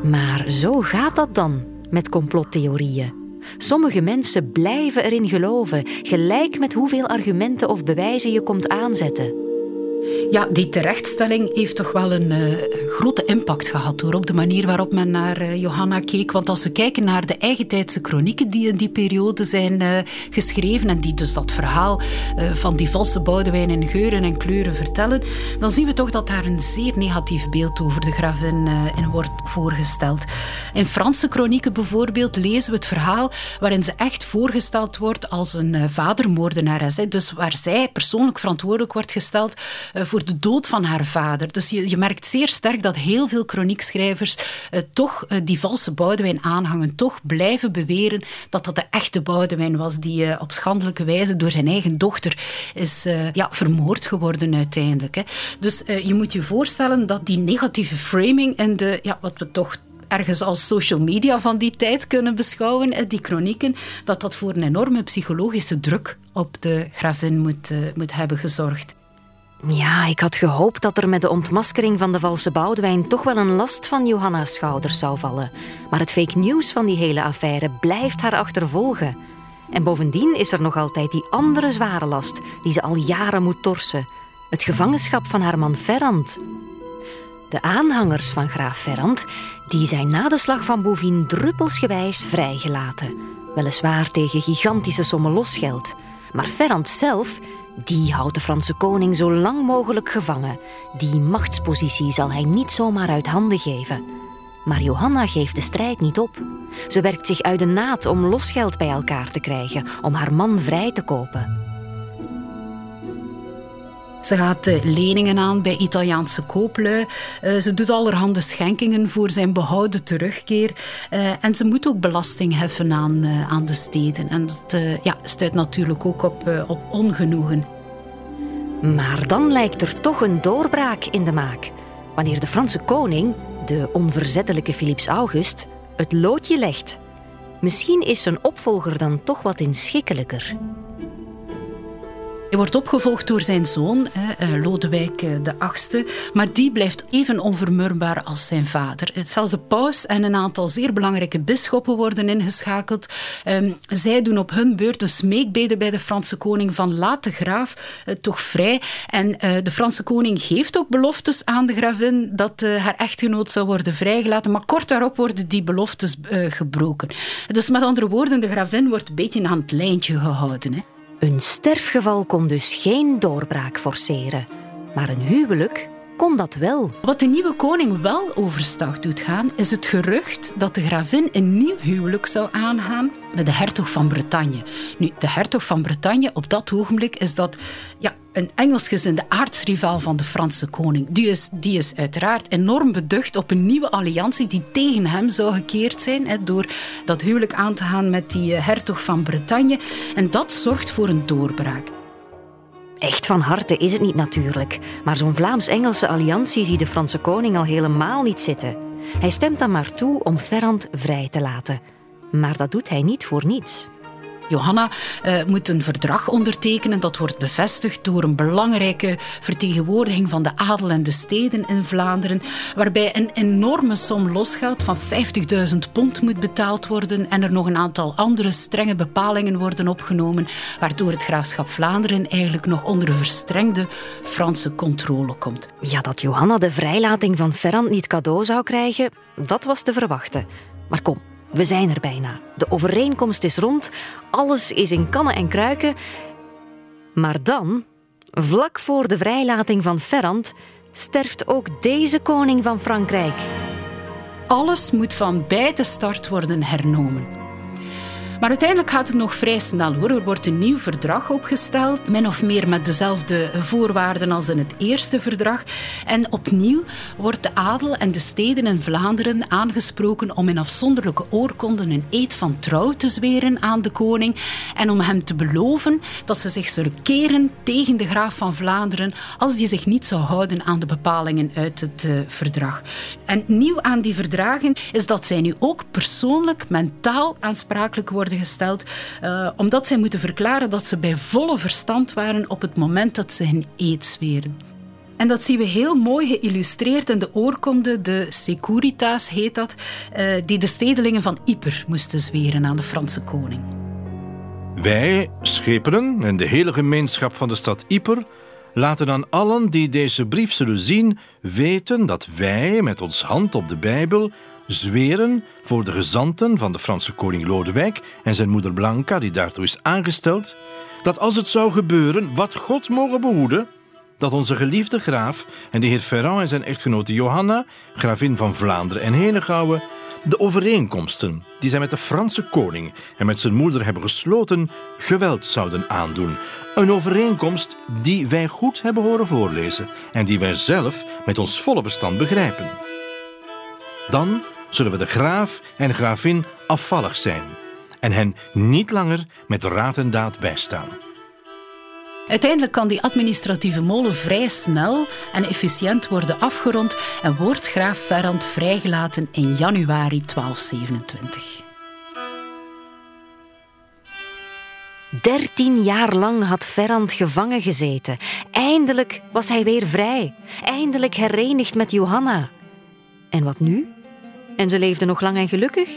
Maar zo gaat dat dan met complottheorieën. Sommige mensen blijven erin geloven, gelijk met hoeveel argumenten of bewijzen je komt aanzetten. Ja, die terechtstelling heeft toch wel een uh, grote impact gehad hoor, op de manier waarop men naar uh, Johanna keek. Want als we kijken naar de eigentijdse chronieken die in die periode zijn uh, geschreven en die dus dat verhaal van die valse Boudewijn in geuren en kleuren vertellen, dan zien we toch dat daar een zeer negatief beeld over de gravin in wordt voorgesteld. In Franse chronieken bijvoorbeeld lezen we het verhaal waarin ze echt voorgesteld wordt als een vadermoordenares. Dus waar zij persoonlijk verantwoordelijk wordt gesteld voor de dood van haar vader. Dus je, je merkt zeer sterk dat heel veel chroniekschrijvers uh, toch uh, die valse Boudewijn aanhangen, toch blijven beweren dat dat de echte Boudewijn was die op schandelijke wijze door zijn eigen dochter is ja, vermoord geworden uiteindelijk. Hè. Dus je moet je voorstellen dat die negatieve framing en de, ja, wat we toch ergens als social media van die tijd kunnen beschouwen, die chronieken, dat dat voor een enorme psychologische druk op de gravin moet, moet hebben gezorgd. Ja, ik had gehoopt dat er met de ontmaskering van de valse Boudewijn toch wel een last van Johanna's schouders zou vallen. Maar het fake news van die hele affaire blijft haar achtervolgen. En bovendien is er nog altijd die andere zware last die ze al jaren moet torsen: het gevangenschap van haar man Ferrand. De aanhangers van graaf Ferrand die zijn na de slag van Bouvines druppelsgewijs vrijgelaten. Weliswaar tegen gigantische sommen losgeld. Maar Ferrand zelf die houdt de Franse koning zo lang mogelijk gevangen. Die machtspositie zal hij niet zomaar uit handen geven. Maar Johanna geeft de strijd niet op. Ze werkt zich uit de naad om losgeld bij elkaar te krijgen, om haar man vrij te kopen. Ze gaat eh, leningen aan bij Italiaanse kooplui. Eh, ze doet allerhande schenkingen voor zijn behouden terugkeer. Eh, en ze moet ook belasting heffen aan, aan de steden. En dat ja, stuit natuurlijk ook op, op ongenoegen. Maar dan lijkt er toch een doorbraak in de maak. Wanneer de Franse koning, de onverzettelijke Philips August, het loodje legt. Misschien is zijn opvolger dan toch wat inschikkelijker. Hij wordt opgevolgd door zijn zoon, eh, Lodewijk eh, de VIII, maar die blijft even onvermurbaar als zijn vader. Zelfs de paus en een aantal zeer belangrijke bisschoppen worden ingeschakeld. Ehm, zij doen op hun beurt een smeekbede bij de Franse koning van laat de graaf eh, toch vrij. En de Franse koning geeft ook beloftes aan de gravin dat haar echtgenoot zou worden vrijgelaten, maar kort daarop worden die beloftes gebroken. Dus met andere woorden, de gravin wordt een beetje aan het lijntje gehouden. Een sterfgeval kon dus geen doorbraak forceren, maar een huwelijk kon dat wel. Wat de nieuwe koning wel overstag doet gaan, is het gerucht dat de gravin een nieuw huwelijk zou aangaan met de hertog van Bretagne. Nu, de hertog van Bretagne, op dat ogenblik is dat ja, een Engelsgezinde aardsrivaal van de Franse koning. Die is, die is uiteraard enorm beducht op een nieuwe alliantie die tegen hem zou gekeerd zijn, hè, door dat huwelijk aan te gaan met die eh, hertog van Bretagne. En dat zorgt voor een doorbraak. Echt van harte is het niet natuurlijk, maar zo'n Vlaams-Engelse alliantie ziet de Franse koning al helemaal niet zitten. Hij stemt dan maar toe om Ferrand vrij te laten. Maar dat doet hij niet voor niets. Johanna uh, moet een verdrag ondertekenen. Dat wordt bevestigd door een belangrijke vertegenwoordiging van de adel en de steden in Vlaanderen, waarbij een enorme som losgeld van 50.000 pond moet betaald worden en er nog een aantal andere strenge bepalingen worden opgenomen, waardoor het graafschap Vlaanderen eigenlijk nog onder verstrengde Franse controle komt. Ja, dat Johanna de vrijlating van Ferrand niet cadeau zou krijgen, dat was te verwachten. Maar kom, we zijn er bijna. De overeenkomst is rond, alles is in kannen en kruiken. Maar dan, vlak voor de vrijlating van Ferrand, sterft ook deze koning van Frankrijk. Alles moet van bij de start worden hernomen. Maar uiteindelijk gaat het nog vrij snel hoor. Er wordt een nieuw verdrag opgesteld, min of meer met dezelfde voorwaarden als in het eerste verdrag. En opnieuw wordt de adel en de steden in Vlaanderen aangesproken om in afzonderlijke oorkonden een eed van trouw te zweren aan de koning en om hem te beloven dat ze zich zullen keren tegen de graaf van Vlaanderen als die zich niet zou houden aan de bepalingen uit het uh, verdrag. En nieuw aan die verdragen is dat zij nu ook persoonlijk mentaal aansprakelijk worden gesteld, uh, omdat zij moeten verklaren dat ze bij volle verstand waren op het moment dat ze hun eed zweren. En dat zien we heel mooi geïllustreerd in de oorkonde, de Securitas heet dat, uh, die de stedelingen van Yper moesten zweren aan de Franse koning. Wij, schepenen en de hele gemeenschap van de stad Yper, laten aan allen die deze brief zullen zien weten dat wij met ons hand op de Bijbel zweren voor de gezanten van de Franse koning Lodewijk en zijn moeder Blanca, die daartoe is aangesteld, dat als het zou gebeuren, wat God mogen behoeden, dat onze geliefde graaf en de heer Ferrand en zijn echtgenote Johanna, gravin van Vlaanderen en Henegouwen, de overeenkomsten die zij met de Franse koning en met zijn moeder hebben gesloten, geweld zouden aandoen. Een overeenkomst die wij goed hebben horen voorlezen en die wij zelf met ons volle verstand begrijpen. Dan zullen we de graaf en gravin afvallig zijn en hen niet langer met raad en daad bijstaan. Uiteindelijk kan die administratieve molen vrij snel en efficiënt worden afgerond en wordt graaf Ferrand vrijgelaten in januari 1227. Dertien jaar lang had Ferrand gevangen gezeten. Eindelijk was hij weer vrij. Eindelijk herenigd met Johanna. En wat nu? En ze leefden nog lang en gelukkig?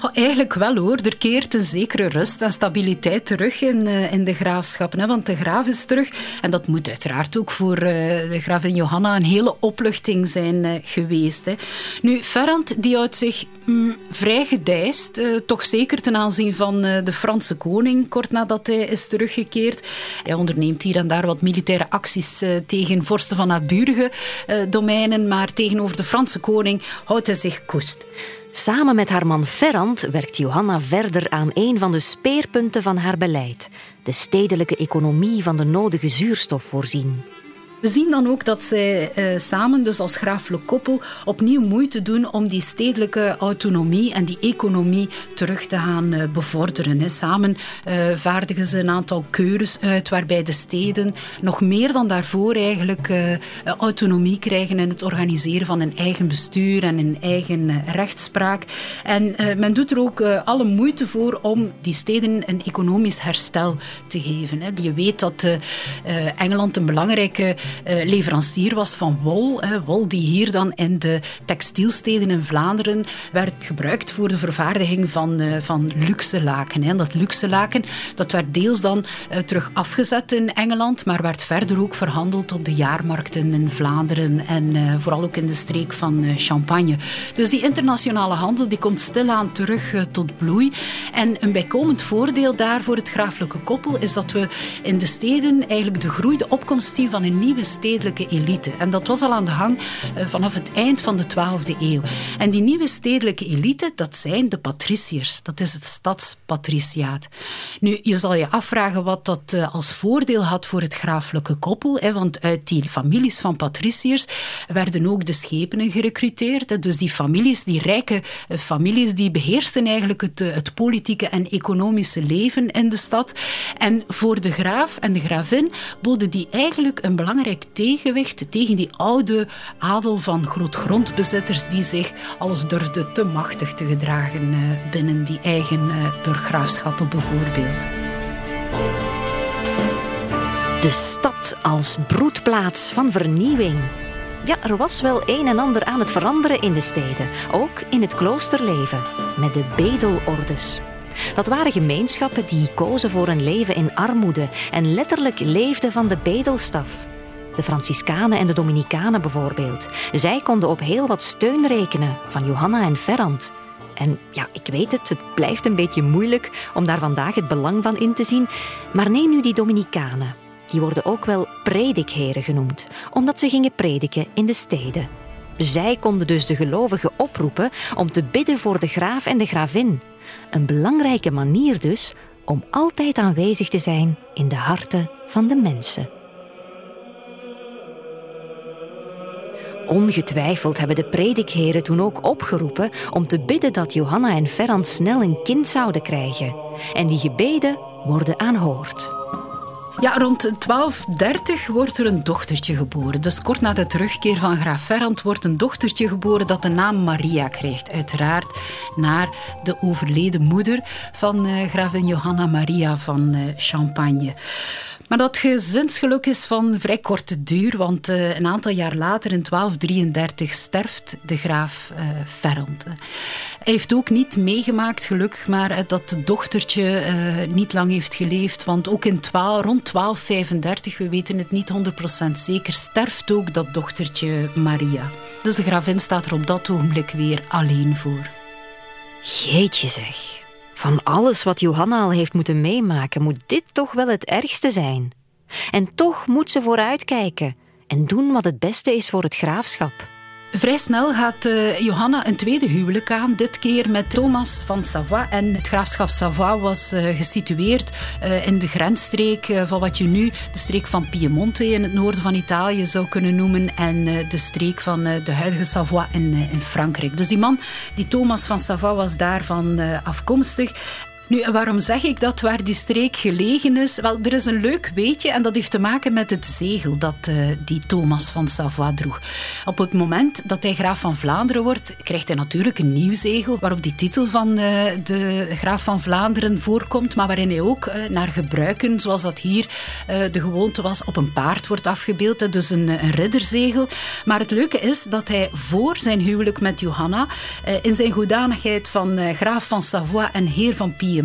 Oh, eigenlijk wel hoor. Er keert een zekere rust en stabiliteit terug in, uh, in de graafschappen. Hè? Want de graaf is terug. En dat moet uiteraard ook voor uh, de gravin Johanna een hele opluchting zijn uh, geweest. Hè? Nu, Ferrand die houdt zich mm, vrij gedijst. toch zeker ten aanzien van de Franse koning, kort nadat hij is teruggekeerd. Hij onderneemt hier en daar wat militaire acties tegen vorsten van naburige domeinen. Maar tegenover de Franse koning houdt hij zich koest. Samen met haar man Ferrand werkt Johanna verder aan een van de speerpunten van haar beleid: de stedelijke economie van de nodige zuurstof voorzien. We zien dan ook dat zij uh, samen, dus als graaflijk koppel, opnieuw moeite doen om die stedelijke autonomie en die economie terug te gaan uh, bevorderen. Hè. Samen uh, vaardigen ze een aantal keures uit waarbij de steden nog meer dan daarvoor eigenlijk autonomie krijgen in het organiseren van een eigen bestuur en een eigen rechtspraak. En men doet er ook alle moeite voor om die steden een economisch herstel te geven. Hè. Je weet dat Engeland een belangrijke leverancier was van wol. wol die hier dan in de textielsteden in Vlaanderen werd gebruikt voor de vervaardiging van, uh, van luxe laken. Hè. Dat luxe laken dat werd deels dan uh, terug afgezet in Engeland, maar werd verder ook verhandeld op de jaarmarkten in Vlaanderen en vooral ook in de streek van Champagne. Dus die internationale handel die komt stilaan terug tot bloei. En een bijkomend voordeel daar voor het graaflijke koppel is dat we in de steden eigenlijk de groei, de opkomst zien van een nieuwe stedelijke elite. En dat was al aan de gang eh, vanaf het eind van de 12e eeuw. En die nieuwe stedelijke elite, dat zijn de patriciërs. Dat is het stadspatriciaat. Nu, je zal je afvragen wat dat eh, als voordeel had voor het graaflijke koppel. Want uit die families van patriciërs werden ook de schepenen gerecruiteerd. Dus die families, die rijke eh, families, die beheersten eigenlijk het, het politieke en economische leven in de stad. En voor de graaf en de gravin boden die eigenlijk een belangrijk tegenwicht tegen die oude adel van grootgrondbezitters die zich alles durfde te machtig te gedragen eh, binnen die eigen eh, burggraafschappen bijvoorbeeld. De stad als broedplaats van vernieuwing. Ja, er was wel een en ander aan het veranderen in de steden, ook in het kloosterleven, met de bedelordes. Dat waren gemeenschappen die kozen voor een leven in armoede en letterlijk leefden van de bedelstaf de Franciscanen en de Dominicanen bijvoorbeeld. Zij konden op heel wat steun rekenen van Johanna en Ferrand. En ja, ik weet het, het blijft een beetje moeilijk om daar vandaag het belang van in te zien. Maar neem nu die Dominicanen. Die worden ook wel predikheren genoemd, omdat ze gingen prediken in de steden. Zij konden dus de gelovigen oproepen om te bidden voor de graaf en de gravin. Een belangrijke manier dus om altijd aanwezig te zijn in de harten van de mensen. Ongetwijfeld hebben de predikheren toen ook opgeroepen om te bidden dat Johanna en Ferrand snel een kind zouden krijgen. En die gebeden worden aanhoord. Ja, rond 1230 wordt er een dochtertje geboren. Dus kort na de terugkeer van graaf Ferrand wordt een dochtertje geboren dat de naam Maria krijgt. Uiteraard naar de overleden moeder van uh, gravin Johanna Maria van uh, Champagne. Maar dat gezinsgeluk is van vrij korte duur, want uh, een aantal jaar later, in 1233, sterft de graaf uh, Ferrand. Hij heeft ook niet meegemaakt, gelukkig maar, uh, dat het dochtertje niet lang heeft geleefd, want ook in 12, rond 1235, we weten het niet 100% zeker, sterft ook dat dochtertje Maria. Dus de gravin staat er op dat ogenblik weer alleen voor. Jeetje zeg. Van alles wat Johanna al heeft moeten meemaken, moet dit toch wel het ergste zijn. En toch moet ze vooruitkijken en doen wat het beste is voor het graafschap. Vrij snel gaat uh, Johanna een tweede huwelijk aan, dit keer met Thomas van Savoie. En het graafschap Savoie was uh, gesitueerd uh, in de grensstreek van wat je nu de streek van Piemonte in het noorden van Italië zou kunnen noemen en de streek van de huidige Savoie in, in Frankrijk. Dus die man, die Thomas van Savoie, was daarvan afkomstig. Nu, waarom zeg ik dat waar die streek gelegen is? Wel, er is een leuk weetje en dat heeft te maken met het zegel dat uh, die Thomas van Savoie droeg. Op het moment dat hij graaf van Vlaanderen wordt, krijgt hij natuurlijk een nieuw zegel waarop die titel van uh, de graaf van Vlaanderen voorkomt, maar waarin hij ook uh, naar gebruiken, zoals dat hier de gewoonte was, op een paard wordt afgebeeld. Dus een, een ridderzegel. Maar het leuke is dat hij voor zijn huwelijk met Johanna, in zijn goedanigheid van graaf van Savoie en heer van Pie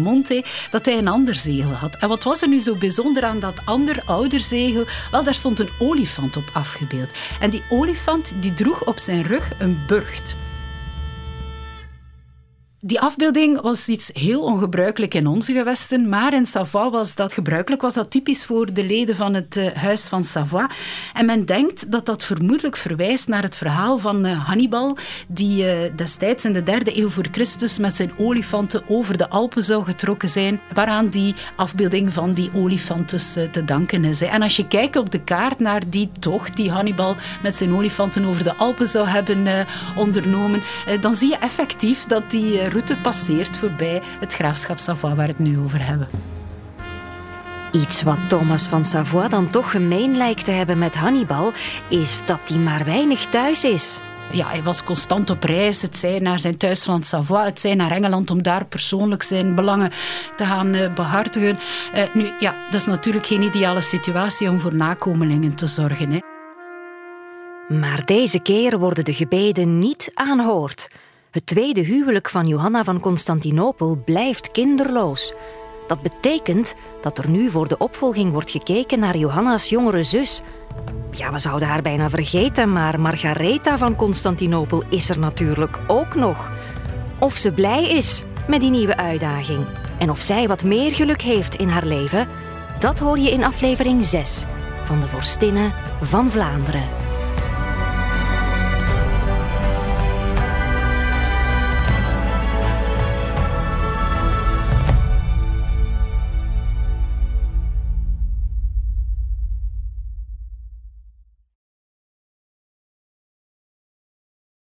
Dat hij een ander zegel had. En wat was er nu zo bijzonder aan dat ander ouder zegel? Wel, daar stond een olifant op afgebeeld. En die olifant die droeg op zijn rug een burcht. Die afbeelding was iets heel ongebruikelijk in onze gewesten, maar in Savoie was dat gebruikelijk, was dat typisch voor de leden van het uh, Huis van Savoie. En men denkt dat dat vermoedelijk verwijst naar het verhaal van uh, Hannibal, die uh, destijds in de derde eeuw voor Christus met zijn olifanten over de Alpen zou getrokken zijn, waaraan die afbeelding van die olifanten te danken is. En als je kijkt op de kaart naar die tocht die Hannibal met zijn olifanten over de Alpen zou hebben ondernomen, dan zie je effectief dat die route passeert voorbij het graafschap Savoie waar we het nu over hebben. Iets wat Thomas van Savoie dan toch gemeen lijkt te hebben met Hannibal, is dat hij maar weinig thuis is. Ja, hij was constant op reis. Het zij naar zijn thuisland Savoie, het zij naar Engeland om daar persoonlijk zijn belangen te gaan uh, behartigen. Uh, nu, ja, dat is natuurlijk geen ideale situatie om voor nakomelingen te zorgen. Hè. Maar deze keer worden de gebeden niet aanhoord. Het tweede huwelijk van Johanna van Constantinopel blijft kinderloos. Dat betekent dat er nu voor de opvolging wordt gekeken naar Johanna's jongere zus. Ja, we zouden haar bijna vergeten, maar Margaretha van Constantinopel is er natuurlijk ook nog. Of ze blij is met die nieuwe uitdaging en of zij wat meer geluk heeft in haar leven, dat hoor je in aflevering 6 van de Vorstinnen van Vlaanderen.